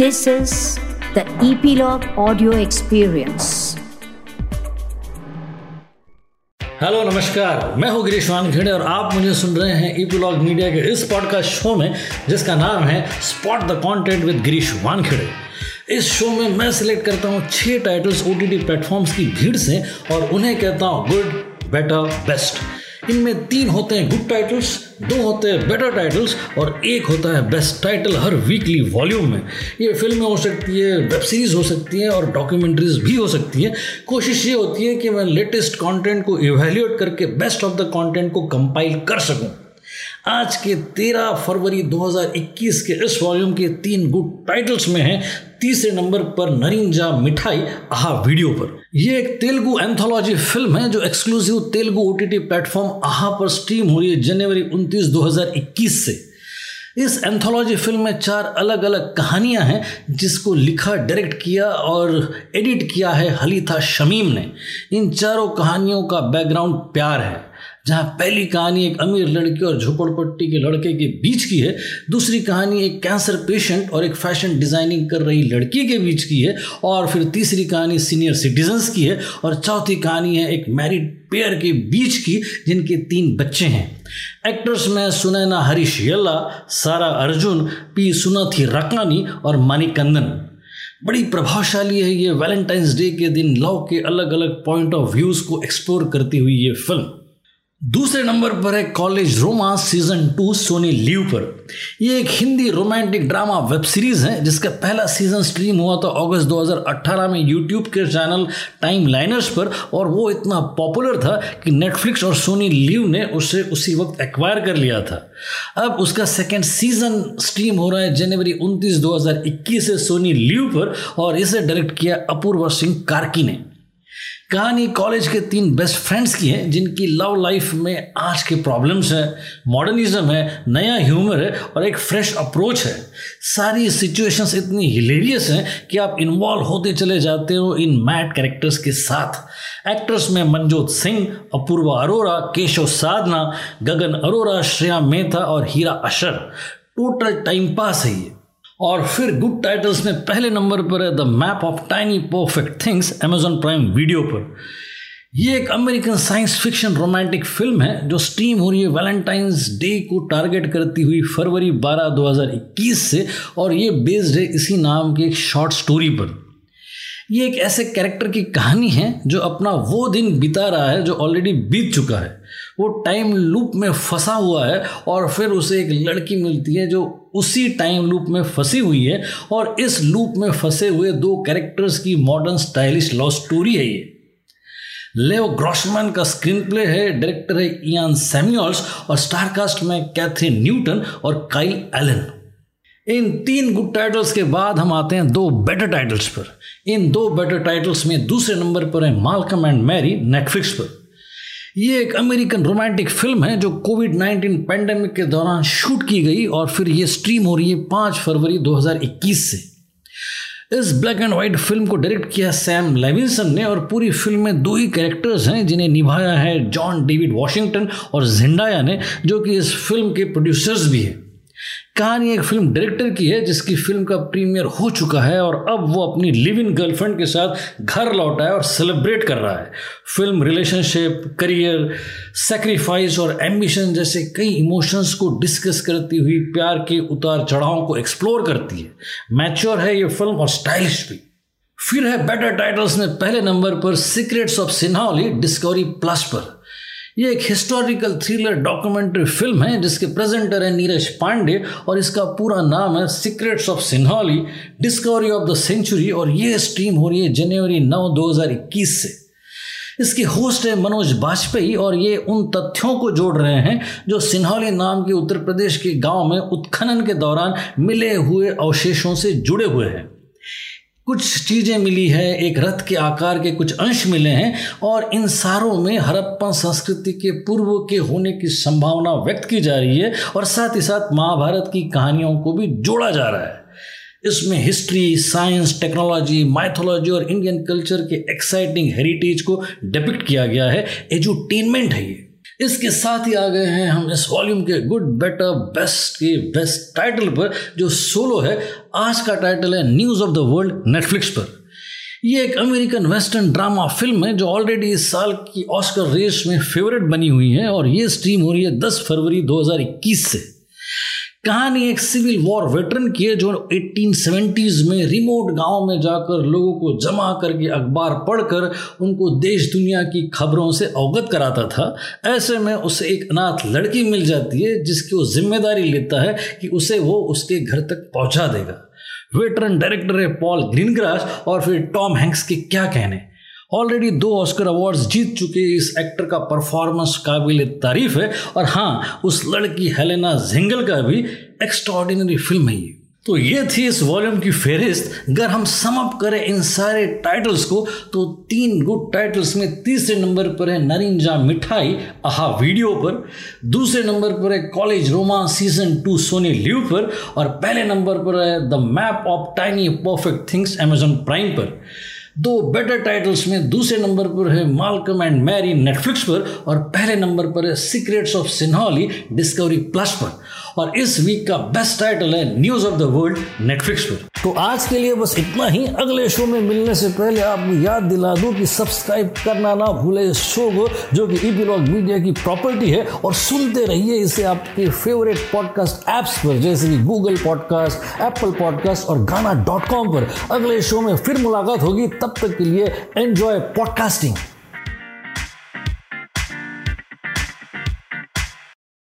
This is the Epilogue Audio Experience. Hello नमस्कार। मैं हूँ गिरीश वानखेड़े और आप मुझे सुन रहे हैं ईपीलॉग मीडिया के इस पॉडकास्ट शो में, जिसका नाम है spot the content with Girish Wankhede इस शो में मैं सिलेक्ट करता हूँ छह टाइटल्स ओ टी प्लेटफॉर्म्स की भीड़ से और उन्हें कहता हूँ गुड बेटर बेस्ट इनमें तीन होते हैं गुड टाइटल्स दो होते हैं बेटर टाइटल्स और एक होता है बेस्ट टाइटल हर वीकली वॉल्यूम में। ये फ़िल्में हो सकती है वेब सीरीज़ हो सकती हैं और डॉक्यूमेंट्रीज भी हो सकती हैं। कोशिश ये होती है कि मैं लेटेस्ट कंटेंट को इवेल्यूएट करके बेस्ट ऑफ़ द कंटेंट को कंपाइल कर सकूँ। आज के 13 फरवरी 2021 के इस वॉल्यूम के तीन गुड टाइटल्स में हैं। तीसरे नंबर पर नरिंजा मिठाई, आहा वीडियो पर। यह एक तेलुगु एंथोलॉजी फ़िल्म है, जो एक्सक्लूसिव तेलुगु ओटीटी प्लेटफॉर्म आहा पर स्ट्रीम हो रही है जनवरी 29 2021 से। इस एंथोलॉजी फ़िल्म में चार अलग अलग कहानियाँ हैं, जिसको लिखा डायरेक्ट किया और एडिट किया है हलीथा शमीम ने। इन चारों कहानियों का बैकग्राउंड प्यार है। जहाँ पहली कहानी एक अमीर लड़की और झोपड़पट्टी के लड़के के बीच की है, दूसरी कहानी एक कैंसर पेशेंट और एक फ़ैशन डिज़ाइनिंग कर रही लड़की के बीच की है, और फिर तीसरी कहानी सीनियर सिटीजन्स की है, और चौथी कहानी है एक मैरिड पेयर के बीच की, जिनके तीन बच्चे हैं। एक्टर्स में सुनैना हरीश यल्ला सारा अर्जुन, पी सुनाथी रकानी और मानिकंदन बड़ी प्रभावशाली है ये वैलेंटाइंस डे के दिन लव के अलग अलग पॉइंट ऑफ़ व्यूज़ को एक्सप्लोर करती हुई ये फ़िल्म। दूसरे नंबर पर है college romance season two Sony Liv पर। यह एक Hindi romantic drama web series है, जिसका पहला सीज़न स्ट्रीम हुआ था अगस्त 2018 में यूट्यूब के चैनल टाइम लाइनर्स पर, और वो इतना पॉपुलर था कि नेटफ्लिक्स और सोनी लीव ने उसे उसी वक्त एक्वायर कर लिया था। अब उसका सेकेंड सीज़न स्ट्रीम हो रहा है जनवरी 29 2021 से सोनी लीव पर, और इसे डायरेक्ट किया अपूर्व सिंह कार्की ने। कहानी कॉलेज के तीन बेस्ट फ्रेंड्स की है, जिनकी लव लाइफ में आज के प्रॉब्लम्स हैं मॉडर्निज्म है, नया ह्यूमर है और एक फ्रेश अप्रोच है। सारी सिचुएशंस इतनी हिलेरियस हैं कि आप इन्वॉल्व होते चले जाते हो इन मैट कैरेक्टर्स के साथ। एक्टर्स में मनजोत सिंह, अपूर्वा अरोरा, केशव साधना, गगन अरोरा, श्रेया मेहता और हीरा अशर। टोटल टाइम पास है ये। और फिर गुड टाइटल्स में पहले नंबर पर है the map of tiny perfect things Amazon Prime video पर। ये एक American science fiction romantic film है, जो स्ट्रीम हो रही है वैलेंटाइंस डे को टारगेट करती हुई फरवरी 12 2021 से, और ये बेस्ड है इसी नाम के एक शॉर्ट स्टोरी पर। ये एक ऐसे कैरेक्टर की कहानी है, जो अपना वो दिन बिता रहा है, जो ऑलरेडी बीत चुका है। वो टाइम लूप में फंसा हुआ है और फिर उसे एक लड़की मिलती है जो उसी टाइम लूप में फंसी हुई है और इस लूप में फंसे हुए दो कैरेक्टर्स की मॉडर्न स्टाइलिश लव स्टोरी है ये। लेव ग्रॉसमैन का स्क्रीन प्ले है डायरेक्टर है इयान सैम्यूल्स और स्टारकास्ट में कैथरीन न्यूटन और काइल एलन इन तीन गुड टाइटल्स के बाद हम आते हैं दो बेटर टाइटल्स पर। इन दो बेटर टाइटल्स में दूसरे नंबर पर है मालकम एंड मैरी नेटफ्लिक्स पर। ये एक अमेरिकन रोमांटिक फ़िल्म है जो कोविड 19 पैंडेमिक के दौरान शूट की गई और फिर ये स्ट्रीम हो रही है पाँच फरवरी 2021 से। इस ब्लैक एंड वाइट फ़िल्म को डायरेक्ट किया सैम लेविंसन ने और पूरी फ़िल्म में दो ही कैरेक्टर्स हैं जिन्हें निभाया है जॉन डेविड वॉशिंगटन और जिंडाया ने, जो कि इस फ़िल्म के प्रोड्यूसर्स भी हैं। कहानी एक फ़िल्म डायरेक्टर की है, जिसकी फ़िल्म का प्रीमियर हो चुका है और अब वो अपनी लिव इन गर्लफ्रेंड के साथ घर लौटा है और सेलिब्रेट कर रहा है। फ़िल्म रिलेशनशिप, करियर सेक्रीफाइस और एम्बिशन जैसे कई इमोशंस को डिस्कस करती हुई प्यार के उतार चढ़ाव को एक्सप्लोर करती है। मैच्योर है ये फ़िल्म और स्टाइलिश भी। फिर है बेटर टाइटल्स ने पहले नंबर पर secrets of Sinauli Discovery Plus पर। ये एक हिस्टोरिकल थ्रिलर डॉक्यूमेंट्री फ़िल्म है, जिसके प्रेजेंटर है नीरज पांडे और इसका पूरा नाम है secrets of Sinauli discovery of the century और ये स्ट्रीम हो रही है जनवरी नौ 2021 से। इसके होस्ट है मनोज बाजपेयी और ये उन तथ्यों को जोड़ रहे हैं जो सिन्हौली नाम के उत्तर प्रदेश के गाँव में उत्खनन के दौरान मिले हुए अवशेषों से जुड़े हुए हैं। कुछ चीज़ें मिली है, एक रथ के आकार के कुछ अंश मिले हैं और इन सारों में हरप्पन संस्कृति के पूर्व के होने की संभावना व्यक्त की जा रही है और साथ ही साथ महाभारत की कहानियों को भी जोड़ा जा रहा है। इसमें हिस्ट्री साइंस टेक्नोलॉजी माइथोलॉजी और इंडियन कल्चर के एक्साइटिंग हेरिटेज को डिपिक्ट किया गया है। एजुटेनमेंट है ये। इसके साथ ही आ गए हैं हम इस वॉल्यूम के गुड बेटर बेस्ट के बेस्ट टाइटल पर, जो सोलो है, आज का टाइटल है news of the world Netflix पर। ये एक अमेरिकन वेस्टर्न ड्रामा फ़िल्म है, जो ऑलरेडी इस साल की ऑस्कर रेस में फेवरेट बनी हुई है, और ये स्ट्रीम हो रही है 10 फरवरी 2021 से। कहानी एक सिविल वॉर वेटरन की है जो 1870s में रिमोट गाँव में जाकर लोगों को जमा करके अखबार पढ़कर उनको देश दुनिया की खबरों से अवगत कराता था। ऐसे में उसे एक अनाथ लड़की मिल जाती है जिसकी वो ज़िम्मेदारी लेता है कि उसे वो उसके घर तक पहुँचा देगा। वेटरन डायरेक्टर है पॉल ग्रीनग्रास और फिर टॉम हैंक्स के क्या कहने? ऑलरेडी दो ऑस्कर अवार्ड्स जीत चुके इस एक्टर का परफॉर्मेंस काबिल तारीफ़ है। और हाँ उस लड़की हेलेना जिंगल का भी एक्स्ट्रॉर्डिनरी फ़िल्म है ये। तो ये थी इस वॉल्यूम की फेरिस्त अगर हम सम अप करें इन सारे टाइटल्स को तो तीन गुड टाइटल्स में तीसरे नंबर पर है नरिंजा मिठाई आहा वीडियो पर। दूसरे नंबर पर है college romance season two Sony Liv पर। और पहले नंबर पर है the map of tiny perfect things Amazon Prime पर। दो बेटर टाइटल्स में दूसरे नंबर पर है मालकम एंड मैरी नेटफ्लिक्स पर, और पहले नंबर पर है secrets of Sinauli Discovery Plus पर। और इस वीक का बेस्ट टाइटल है news of the world Netflix पर। तो आज के लिए बस इतना ही। अगले शो में मिलने से पहले आपको याद दिला दूँ कि सब्सक्राइब करना ना भूले इस शो को, जो कि ईपीलॉग मीडिया की प्रॉपर्टी है, और सुनते रहिए इसे आपके फेवरेट पॉडकास्ट एप्स पर, जैसे कि गूगल पॉडकास्ट एप्पल पॉडकास्ट और गाना डॉट कॉम पर। अगले शो में फिर मुलाकात होगी। तब तक के लिए एंजॉय पॉडकास्टिंग